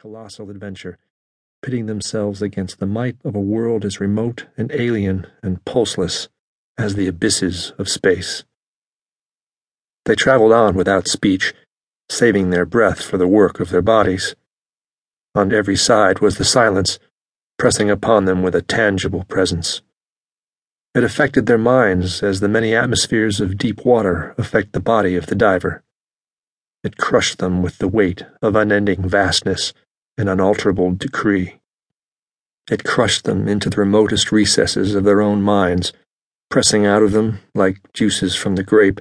colossal adventure, pitting themselves against the might of a world as remote and alien and pulseless as the abysses of space. They traveled on without speech, saving their breath for the work of their bodies. On every side was the silence, pressing upon them with a tangible presence. It affected their minds as the many atmospheres of deep water affect the body of the diver. It crushed them with the weight of unending vastness and unalterable decree. It crushed them into the remotest recesses of their own minds, pressing out of them, like juices from the grape,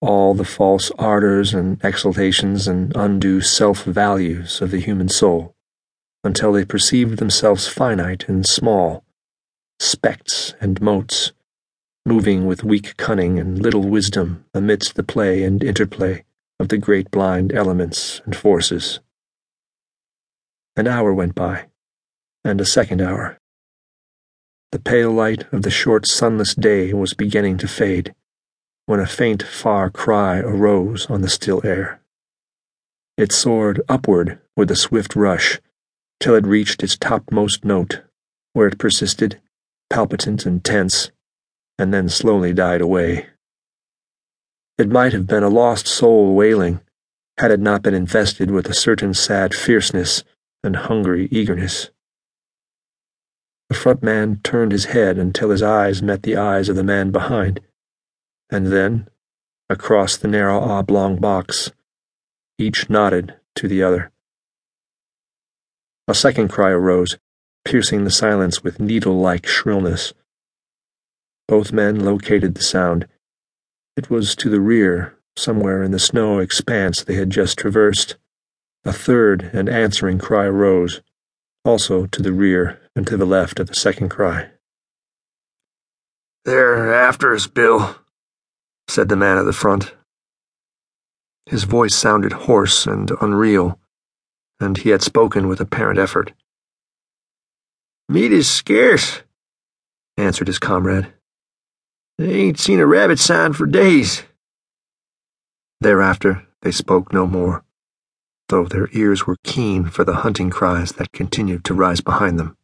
all the false ardors and exaltations and undue self values of the human soul, until they perceived themselves finite and small, specks and motes, moving with weak cunning and little wisdom amidst the play and interplay of the great blind elements and forces. An hour went by, and a second hour. The pale light of the short sunless day was beginning to fade when a faint, far cry arose on the still air. It soared upward with a swift rush till it reached its topmost note, where it persisted, palpitant and tense, and then slowly died away. It might have been a lost soul wailing, had it not been invested with a certain sad fierceness and hungry eagerness. The front man turned his head until his eyes met the eyes of the man behind and then, across the narrow oblong box, each nodded to the other. A second cry arose, piercing the silence with needle like shrillness. Both men located the sound. It was to the rear, somewhere in the snow expanse they had just traversed. A third and answering cry arose, also to the rear and to the left of the second cry. They're after us, Bill, said the man at the front. His voice sounded hoarse and unreal, and he had spoken with apparent effort. Meat is scarce, answered his comrade. They ain't seen a rabbit sign for days. Thereafter they spoke no more, though their ears were keen for the hunting cries that continued to rise behind them.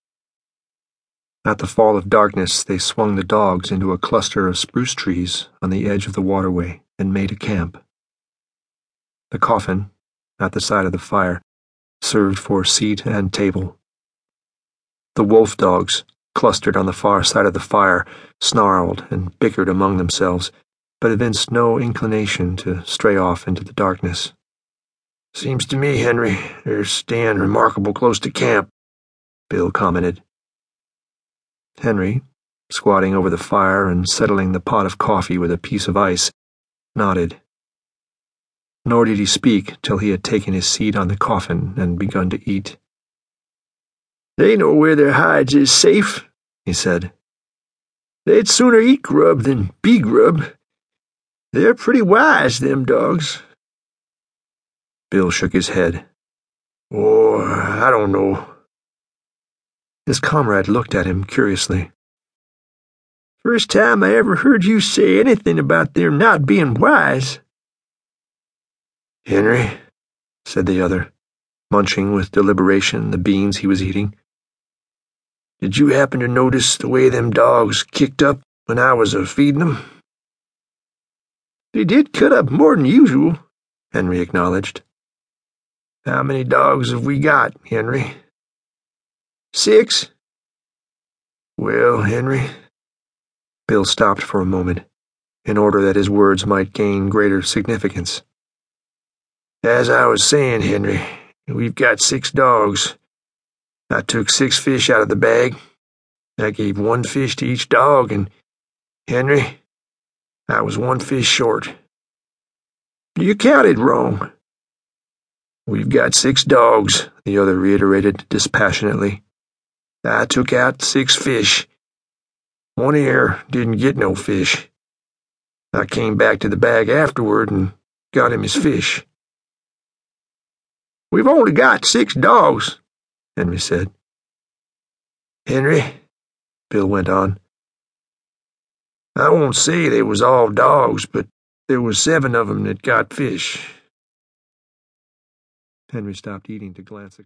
At the fall of darkness, they swung the dogs into a cluster of spruce trees on the edge of the waterway and made a camp. The coffin, at the side of the fire, served for seat and table. The wolf dogs, clustered on the far side of the fire, snarled and bickered among themselves, but evinced no inclination to stray off into the darkness. Seems to me, Henry, they're staying remarkable close to camp, Bill commented. Henry, squatting over the fire and settling the pot of coffee with a piece of ice, nodded. Nor did he speak till he had taken his seat on the coffin and begun to eat. They know where their hides is safe, he said. They'd sooner eat grub than be grub. They're pretty wise, them dogs. Bill shook his head. Oh, I don't know. His comrade looked at him curiously. First time I ever heard you say anything about their not being wise. Henry, said the other, munching with deliberation the beans he was eating. Did you happen to notice the way them dogs kicked up when I was a feeding them? They did cut up more'n usual, Henry acknowledged. How many dogs have we got, Henry? Six? Well, Henry. Bill stopped for a moment, in order that his words might gain greater significance. As I was saying, Henry, we've got six dogs. I took six fish out of the bag. I gave one fish to each dog, and, Henry, I was one fish short. You counted wrong. We've got six dogs, the other reiterated dispassionately. I took out six fish. One ear didn't get no fish. I came back to the bag afterward and got him his fish. We've only got six dogs, Henry said. Henry, Bill went on. I won't say they was all dogs, but there was seven of 'em that got fish. Henry stopped eating to glance at